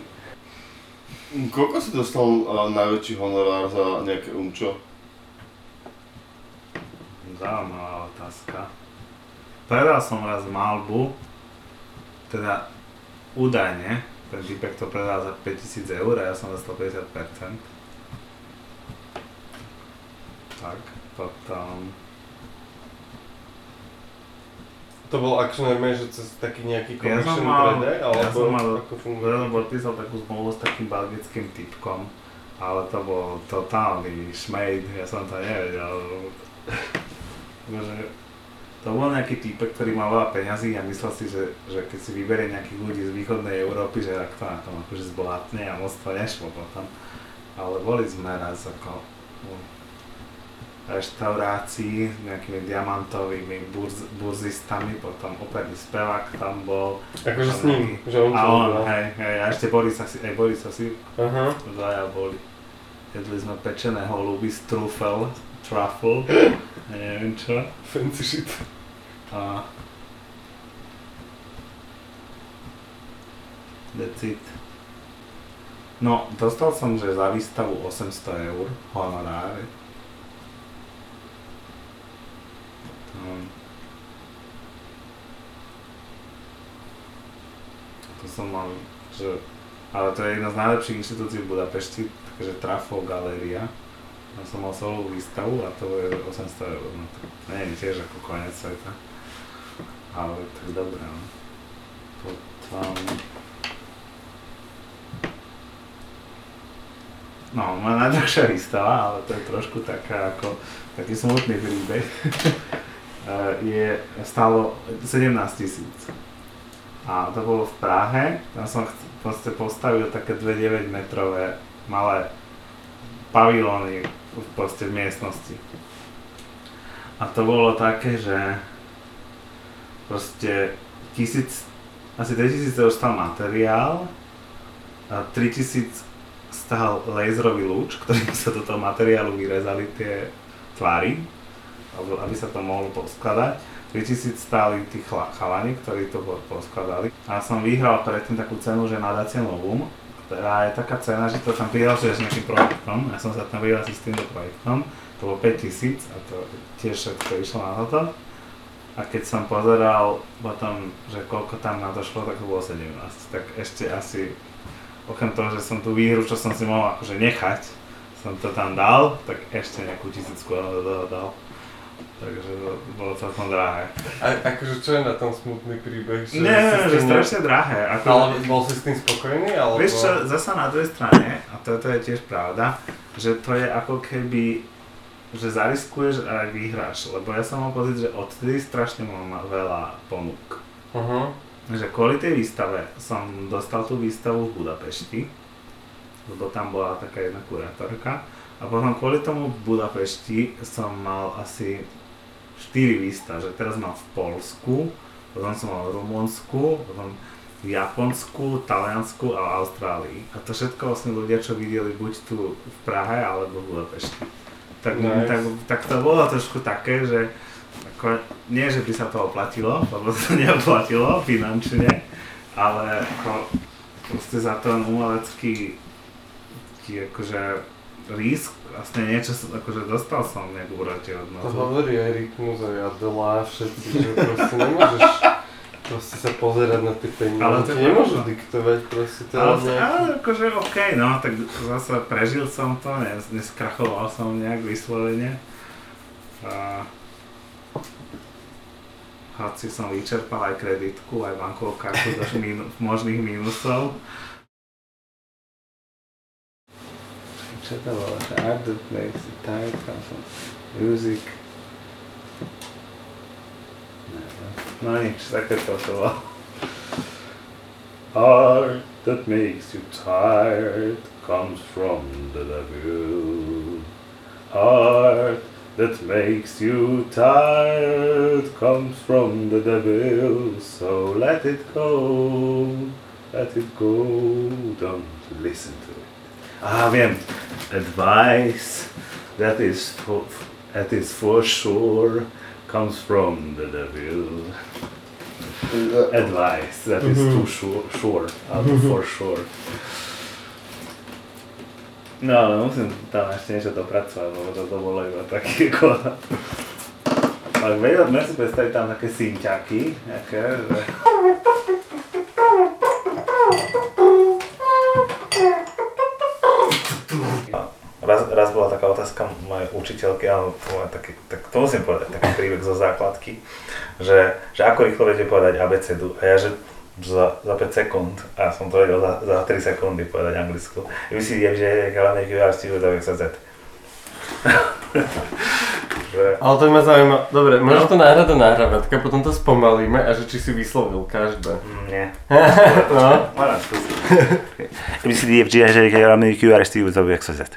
Koľko si dostal uh, najväčší honorár za nejaké umčo? Zaujímavá otázka. Predal som raz malbu, teda údajne, ten typek to predal za 5000 eur a ja som dostal 50%. Tak, potom... To bol akože normálne, že cez taký nejaký Ja commission mal, predaj, ja som mal, ako funguje? ja som podpísal takú zmluvu s takým belgickým typkom, ale to bol totálny šmejd, ja som to nevedel. Akože, to bol nejaký typek, ktorý mal veľa peňazí a myslel si, že, že keď si vyberie nejakých ľudí z východnej Európy, že ak to na tom akože zbohatne a moc to nešlo potom. Ale boli sme raz ako reštaurácii s nejakými diamantovými burz, burzistami, potom operný spevák tam bol. Akože s ním, že on A on, robil. hej, hej, a ešte Boris asi, aj Boris asi, Aha. dvaja boli. Jedli sme pečené holuby z trufel, truffle, neviem čo. Fancy shit. A that's it. No, dostal som, že za výstavu 800 eur honoráre. Um, to som mal, že... Ale to je jedna z najlepších inštitúcií v Budapešti, takže Trafo Galéria. Ja som mal solovú výstavu a to je 800 eur. No, to nie je tiež ako koniec sveta. Ale tak dobré, no. Potom... No, moja najdrahšia výstava, ale to je trošku taká ako taký smutný príbeh. Eh, je stálo 17 tisíc. A to bolo v Prahe, tam som proste postavil také 2,9 metrové malé pavilóny proste v miestnosti. A to bolo také, že proste tisíc, asi 3000 eur stal materiál, a 3000 stál laserový lúč, ktorým sa do toho materiálu vyrezali tie tvary, alebo aby sa to mohlo poskladať. 3000 stáli tí chalani, ktorí to po- poskladali. A som vyhral predtým takú cenu, že nadácia Novum, ktorá je taká cena, že to tam prihlasuješ s nejakým projektom. Ja som sa tam prihlásil s týmto projektom. To bolo 5000 a to tiež všetko išlo na toto. A keď som pozeral potom, že koľko tam na to šlo, tak to bolo 17. Tak ešte asi, okrem toho, že som tú výhru, čo som si mohol akože nechať, som to tam dal, tak ešte nejakú tisícku do toho dal. Takže to bolo celkom drahé. A akože čo je na tom smutný príbeh? Že Nie, že tým strašne drahé. Ako, Ale bol si s tým spokojný? Alebo... Vieš čo, zasa na druhej strane, a toto je tiež pravda, že to je ako keby, že zariskuješ a aj vyhráš, lebo ja som mal pocit, že odtedy strašne mám veľa ponúk. Uh-huh. Že kvôli tej výstave som dostal tú výstavu v Budapešti, lebo tam bola taká jedna kurátorka. A potom kvôli tomu v Budapešti som mal asi 4 výstav, že teraz mám v Polsku, potom som mal v Rumunsku, potom v Japonsku, Taliansku a v Austrálii. A to všetko vlastne ľudia, čo videli buď tu v Prahe alebo v Budapešti. Tak, Nice. tak, tak to bolo trošku také, že ako, nie, že by sa to oplatilo, lebo to neoplatilo finančne, ale ako proste za ten umelecký akože risk, vlastne niečo, akože dostal som nejakú To úrote hodnotu. hovorí aj Rytmus aj Adela a všetci, že proste nemôžeš proste sa pozerať na tie peniaze. Ale to nemôžu pravda. diktovať proste to Ale, je nejaký... ale akože OK, no, tak zase prežil som to, ne, neskrachoval som nejak vyslovene. A hoci som vyčerpal aj kreditku, aj bankovú kartu do mínu, možných mínusov. To bolo? Že Art that tight, comes from music. No také to to bolo. Art that makes you tired comes from the devil. Art that makes you tired comes from the devil. So let it go, let it go, don't listen to it. Ah, viem. Advice that is for, that is for sure comes from the devil. Advice that is too sure, sure, alebo for sure. No ale musím tam ešte niečo dopracovať, lebo to bolo iba taký ako... Ale vedel si predstaviť tam také synťaky, nejaké, že... otázka mojej učiteľky, ale to, je taký, tak to musím povedať, taký príbeh zo základky, že, že ako rýchlo viete povedať abecedu a ja, že za, za 5 sekúnd a som to vedel za, za 3 sekundy povedať anglicku. Vy si idem, že hlavne stíhu za sa Z. že, Ale to ma zaujíma. Dobre, môžeš to nahrať do nahrávatka, potom to spomalíme a že či si vyslovil každé. mm, nie. no. Skúsiť. Vy si idem, že hlavne QR stíhu za sa Z.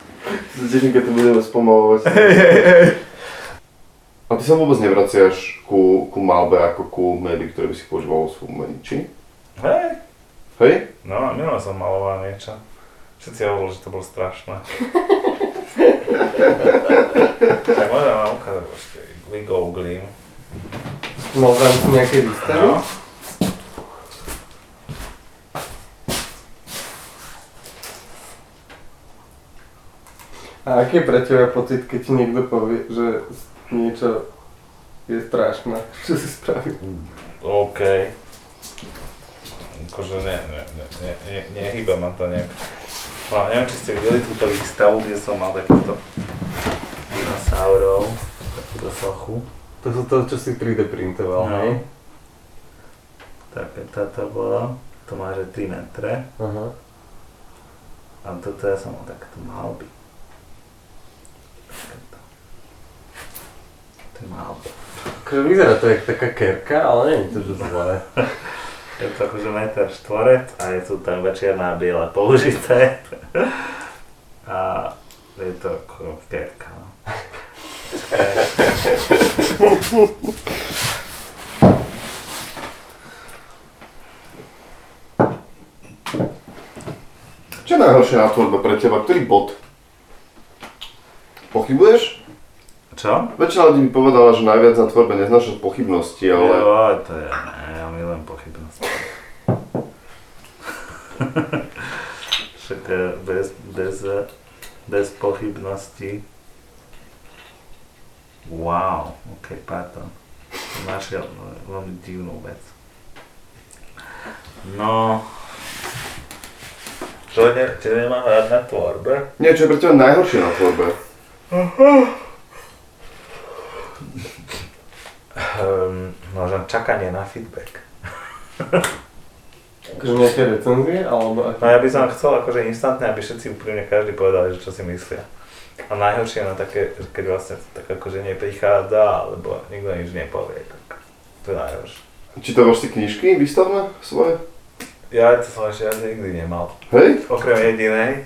Teším, keď to budeme spomalovať. A ty sa vôbec nevraciaš ku, ku malbe ako ku médi, ktoré by si používal vo svojom umení, či? Hej, Hej? no a minule som maloval niečo. Všetci hovorili, že to bolo strašné. tak môžem vám ukázať ešte, vygooglím. No v rámci nejakej výstavy? No. A aký je pre teba pocit, keď ti niekto povie, že niečo je strašné, čo si spravil? OK. Akože ne, ne, ne, ne, ne, nehýba ma to nejak. No, neviem, či ste videli túto výstavu, kde som mal takýchto dinosaurov, takúto sochu. To sú to, čo si 3D printoval, No. hej? Tak toto bolo, to má že 3 metre. Aha. A toto ja som mal takto malby. Takéto. To je malby. Akože vyzerá to jak taká kerka, ale nie je to že zlé. Je to akože meter štvorec a je tu tam a biela použité. A je to ako kerka. No. Čo je najhoršie na pre teba? Ktorý bod? Pochybuješ? Čo? Väčšina ľudí mi povedala, že najviac na tvorbe neznáša pochybnosti, ale... Jo, to je, ne, ja milujem pochybnosť. Však bez, bez, bez pochybnosti. Wow, ok, pardon. Našiel veľmi divnú vec. No... Čo ne, čo nemám rád na tvorbe? Nie, čo je pre teba najhoršie na tvorbe? Um, možno čakanie na feedback. Akože nejaké recenzie, alebo No ja by som chcel akože instantne, aby všetci úprimne každý povedali, že čo si myslia. A najhoršie na také, keď vlastne tak akože neprichádza, alebo nikto nič nepovie, tak to je najhoršie. Čítavaš si knižky výstavné svoje? Ja to som ešte ani nikdy nemal. Hej? Okrem jedinej,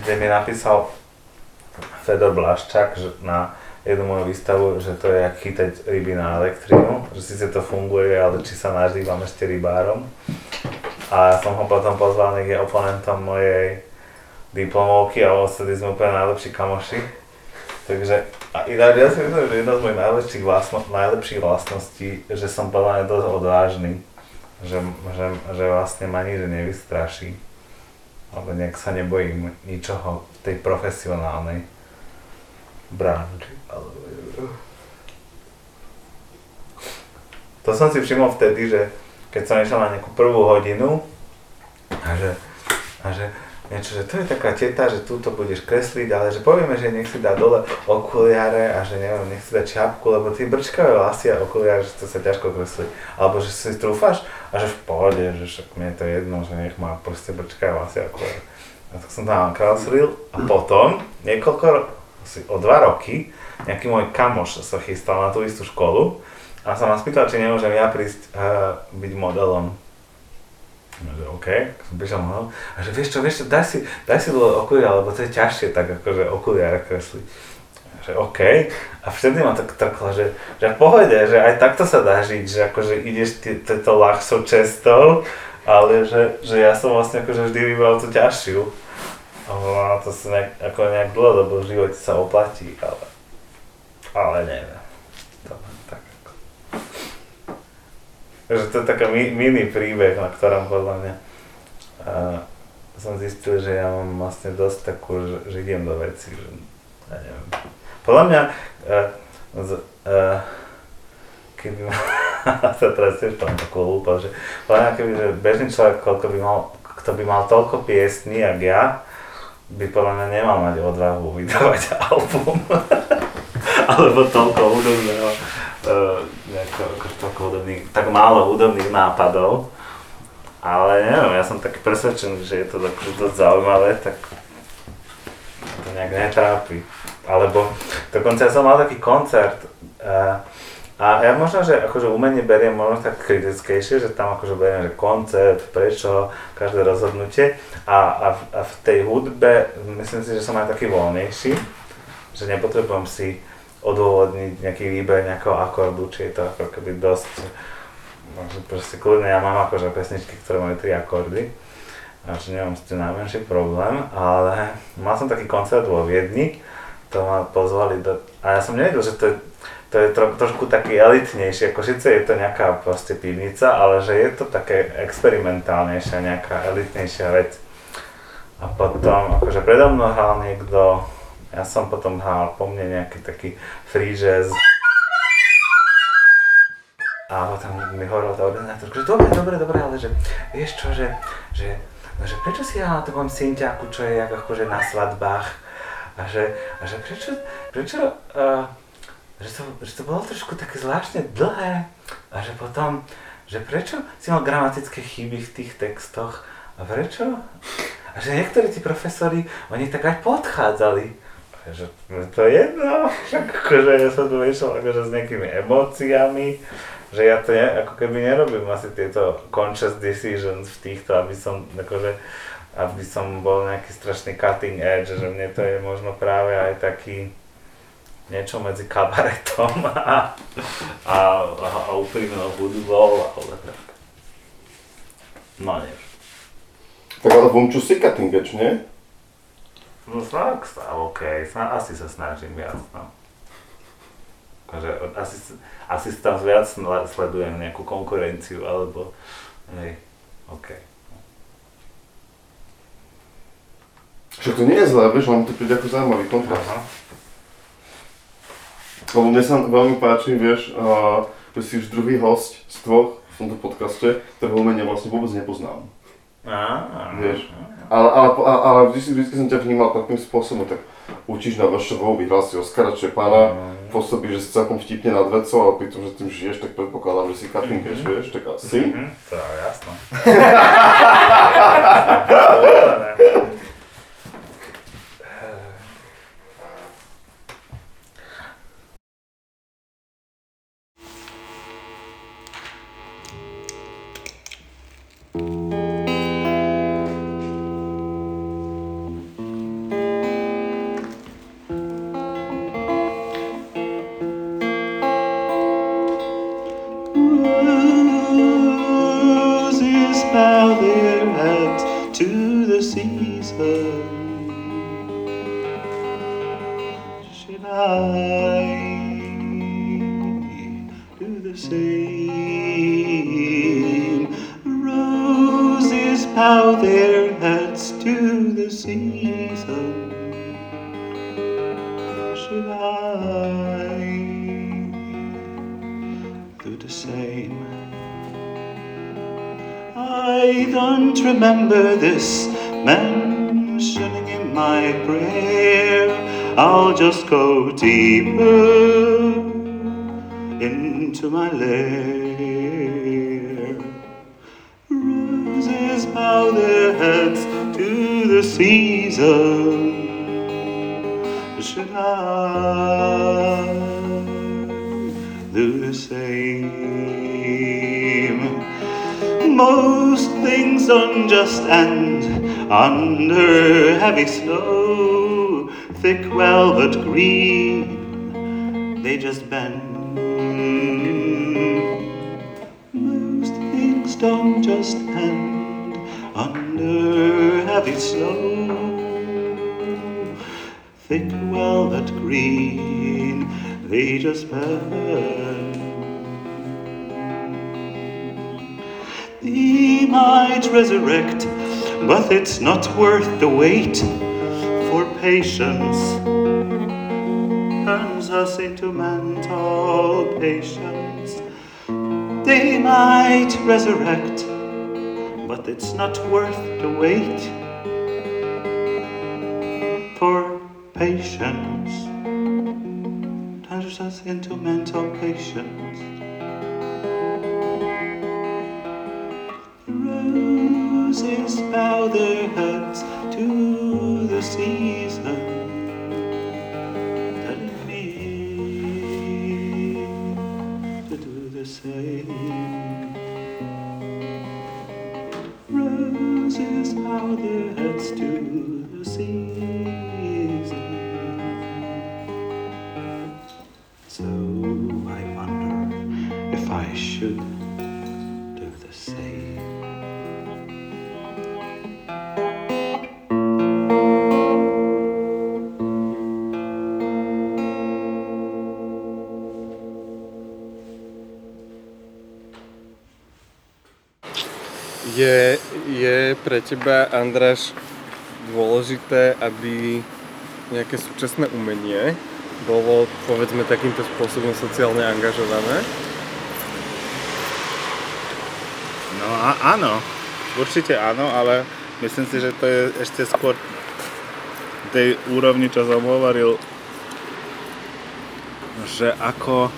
kde mi napísal Fedor Blaščák že na jednu moju výstavu, že to je jak chytať ryby na elektrínu, že síce to funguje, ale či sa naždívam ešte rybárom. A som ho potom pozval, je oponentom mojej diplomovky a odtedy sme úplne najlepší kamoši. Takže, a ináč ja si myslím, že jedna z mojich najlepších, vlastno, najlepších vlastností, že som podľa mňa dosť odvážny. Že, že, že vlastne ma nič nevystraší. Alebo nejak sa nebojím ničoho v tej profesionálnej branži. To som si všimol vtedy, že keď som išiel na nejakú prvú hodinu a že, a že niečo, že to je taká teta, že túto budeš kresliť, ale že povieme, že nech si dá dole okuliare a že neviem, nech si dá čiapku, lebo tie brčkavé vlasy a okuliare, že to sa ťažko kreslí. Alebo že si trúfaš a že v pohode, že však mne je to jedno, že nech má proste brčkavé vlasy a okuliare. A tak som tam kreslil a potom, niekoľko, asi o dva roky, nejaký môj kamoš sa chystal na tú istú školu a sa ma spýtal, či nemôžem ja prísť uh, byť modelom. Že OK, som prišiel no, a že vieš čo, vieš čo, daj si, daj si dole okuliare, lebo to je ťažšie tak akože okuliare kresliť. Že OK, a vtedy ma tak trklo, že, že pohode, že aj takto sa dá žiť, že akože ideš tieto ľahšou cestou, ale že, že ja som vlastne akože vždy vybral tú ťažšiu. A to sa nejak, ako nejak dlhodobo v živote sa oplatí, ale, ale neviem. To tak ako. Takže to je taká mi, mini príbeh, na ktorom podľa mňa uh, som zistil, že ja mám vlastne dosť takú, že, že idem do veci, že ja neviem. Podľa mňa, uh, z, uh, keby ma, to teraz tiež tam takú lúpa, že podľa mňa keby, že bežný človek, koľko by mal, kto by mal toľko piesní, jak ja, by podľa mňa nemal mať odvahu vydávať album. Alebo toľko hudobného, uh, nejako, akože toľko hudobných, tak málo hudobných nápadov. Ale neviem, ja som taký presvedčený, že je to dosť zaujímavé, tak to nejak netrápi. Alebo dokonca ja som mal taký koncert uh, a ja možno, že akože umenie beriem možno tak kritickejšie, že tam akože beriem, že koncept, prečo, každé rozhodnutie a, a, v- a v tej hudbe myslím si, že som aj taký voľnejší, že nepotrebujem si odôvodniť nejaký výber nejakého akordu, či je to ako keby dosť, proste kľudne ja mám akože pesničky, ktoré majú tri akordy, a že nemám s tým najmenší problém, ale mal som taký koncert vo Viedni, to ma pozvali do, a ja som nevedel, že to je, to je tro, trošku taký elitnejšie, ako síce je to nejaká proste pivnica, ale že je to také experimentálnejšia, nejaká elitnejšia vec. A potom, akože predo mnou hral niekto, ja som potom hral po mne nejaký taký free. A potom mi hovoril tá ordinátorka, že dobre, dobre, dobre, ale že vieš čo, že, že, no, že prečo si ja na takom synťáku, čo je jak akože na svadbách, a že, a že prečo, prečo, uh, že, to, že to bolo trošku také zvláštne dlhé a že potom, že prečo si mal gramatické chyby v tých textoch a prečo? A že niektorí tí profesori, oni tak aj podchádzali. Že to je jedno, akože ja som tu išiel akože s nejakými emóciami, že ja to ne, ako keby nerobím asi tieto conscious decisions v týchto, aby som akože, aby som bol nejaký strašný cutting edge, že mne to je možno práve aj taký niečo medzi kabaretom a, a, a, a úprimnou hudbou, ale tak. No neviem. Tak ale vonču si cutting edge, nie? No sa, OK, sa, asi sa snažím viac, no. Akože, asi, asi tam viac sle- sledujem nejakú konkurenciu, alebo, hej, OK. Však to nie je zlé, vieš, len to príde ako zaujímavý kontrast. Aha. Lebo mne sa veľmi páči, vieš, že si už druhý host z dvoch v tomto podcaste, ktorého mene vlastne vôbec nepoznám. Vieš. Ale, ale, ale, vždy, vždy som ťa vnímal takým spôsobom, tak učíš na VŠV, vyhral si Oskara Čepana, pôsobí, že si celkom vtipne nad vecou, ale pri tom, že tým žiješ, tak predpokladám, že si cutting edge, vieš, tak asi. Mhm, to je jasné. Should I do the same? Roses bow their heads to the season. Should I do the same? I don't remember this my prayer. I'll just go deeper into my lair. Roses bow their heads to the season. Should I do the same? most things unjust and under heavy snow, thick velvet green, they just bend. Most things don't just end under heavy snow. Thick velvet green, they just bend. He might resurrect, but it's not worth the wait. For patience turns us into mental patients. They might resurrect, but it's not worth the wait. For patience turns us into mental patience. Roses bow their heads to the season, telling me to do the same. Roses bow their heads teba, Andráš, dôležité, aby nejaké súčasné umenie bolo, povedzme, takýmto spôsobom sociálne angažované? No a, áno, určite áno, ale myslím si, že to je ešte skôr tej úrovni, čo som hovoril, že ako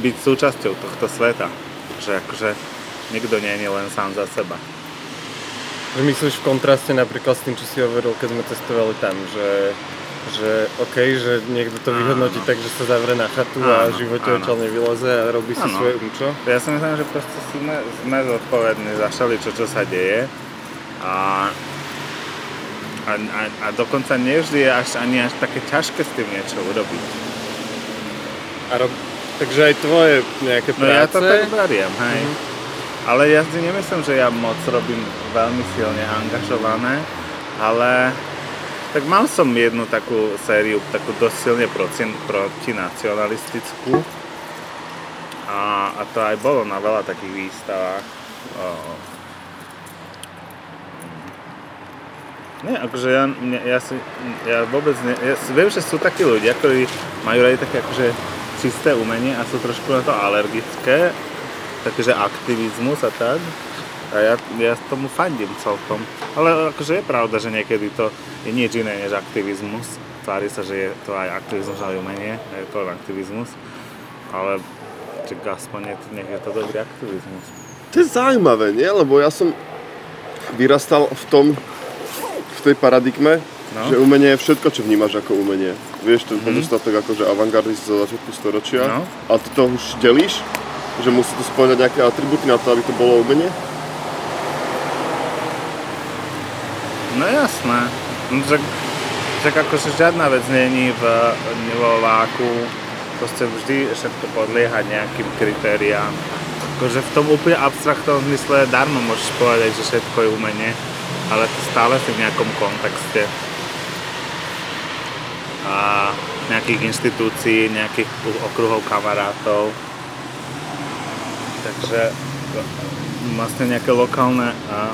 byť súčasťou tohto sveta. Že akože nikto nie je len sám za seba. Že myslíš v kontraste napríklad s tým, čo si hovoril, keď sme testovali tam, že, že OK, že niekto to vyhodnotí tak, že sa zavre na chatu a Áno, v živote áno. odtiaľ nevyleze a robí si Áno. svoje umčo. Ja si myslím, že proste sme, sme zodpovední za všeličo, čo sa deje a, a, a, a dokonca nevždy je až, ani až také ťažké s tým niečo urobiť. A rob... Takže aj tvoje nejaké No ja práce? to tak beriem, hej. Ale ja si nemyslím, že ja moc robím veľmi silne angažované, ale tak mal som jednu takú sériu, takú dosť silne proti, protinacionalistickú a, a to aj bolo na veľa takých výstavách. O, nie, akože ja, ne, ja si, ja vôbec ne, ja si, viem, že sú takí ľudia, ktorí majú radi také akože čisté umenie a sú trošku na to alergické, takže aktivizmus a tak. A ja, ja tomu fandím celkom. Ale akože je pravda, že niekedy to je nič iné než aktivizmus. Tvári sa, že je to aj aktivizmus, ale umenie, je to len aktivizmus. Ale čak aspoň je to, nech je to dobrý aktivizmus. To je zaujímavé, nie? Lebo ja som vyrastal v tom, v tej paradigme, No. že umenie je všetko, čo vnímaš ako umenie. Vieš, ten pozostatok akože avantgardist zo začiatku storočia. No. A ty to už delíš? Že musí to spĺňať nejaké atributy na to, aby to bolo umenie? No jasné. No, že, že akože žiadna vec není v, vo váku. Proste vždy všetko podlieha nejakým kritériám. Akože v tom úplne abstraktnom zmysle darmo môžeš povedať, že všetko je umenie, ale to stále v nejakom kontexte a nejakých inštitúcií, nejakých okruhov kamarátov. Takže vlastne nejaké lokálne a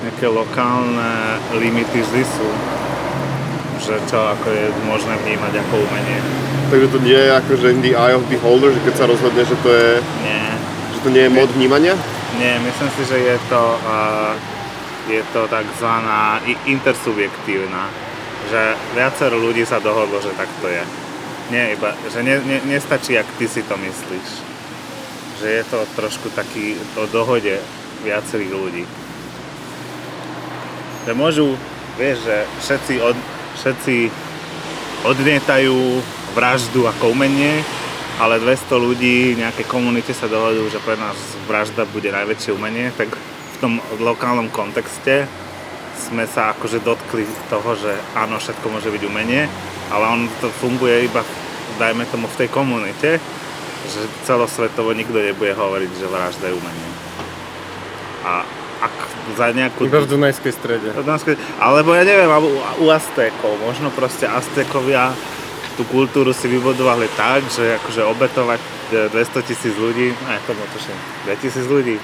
nejaké lokálne limity vždy sú, že čo ako je možné vnímať ako umenie. Takže to nie je akože in the eye of beholder, že keď sa rozhodne, že to je, Nie, že to nie je mod vnímania? nie, myslím si, že je to, uh, je to takzvaná intersubjektívna, že viacero ľudí sa dohodlo, že tak to je. Nie iba, že ne, ne, nestačí, ak ty si to myslíš. Že je to trošku taký o dohode viacerých ľudí. Že môžu, vieš, že všetci, od, všetci odmietajú vraždu ako umenie, ale 200 ľudí v nejakej komunite sa dohodujú, že pre nás vražda bude najväčšie umenie, tak v tom lokálnom kontexte sme sa akože dotkli toho, že áno, všetko môže byť umenie, ale on to funguje iba, dajme tomu, v tej komunite, že celosvetovo nikto nebude hovoriť, že vražda je umenie. A ak za nejakú... Iba v Dunajskej strede. Dunajskej- Alebo ja neviem, alebo u- Aztékov, možno proste Aztékovia tú kultúru si vybudovali tak, že akože obetovať e, 200 tisíc ľudí, ne, to tuším, 2000 ľudí,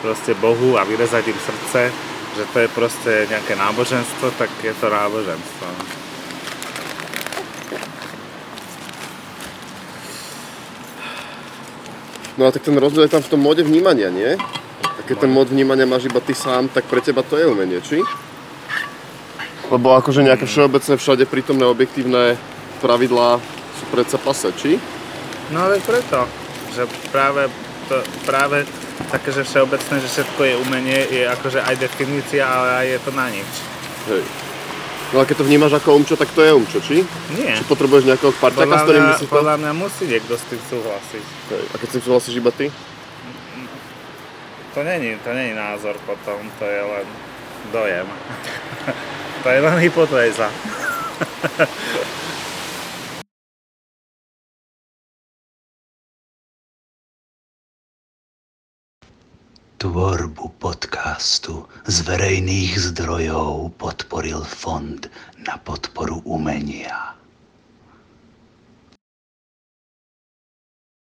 proste Bohu a vyrezať im srdce, že to je proste nejaké náboženstvo, tak je to náboženstvo. No a tak ten rozdiel je tam v tom móde vnímania, nie? A keď ten mód vnímania máš iba ty sám, tak pre teba to je umenie, či? Lebo akože nejaké všeobecné, všade prítomné objektívne pravidlá sú predsa pase, či? No ale preto, že práve, to, práve také, že všeobecné, že všetko je umenie, je akože aj definícia, ale aj je to na nič. Hej. No a keď to vnímaš ako umčo, tak to je umčo, či? Nie. Či potrebuješ nejakého parťaka, s ktorým si to... podľa mňa musí niekto s tým súhlasiť. Hej. A keď si súhlasíš iba ty? To není, to není názor potom, to je len dojem. to je len hypotéza. Tvorbu podcastu z verejných zdrojov podporil Fond na podporu umenia.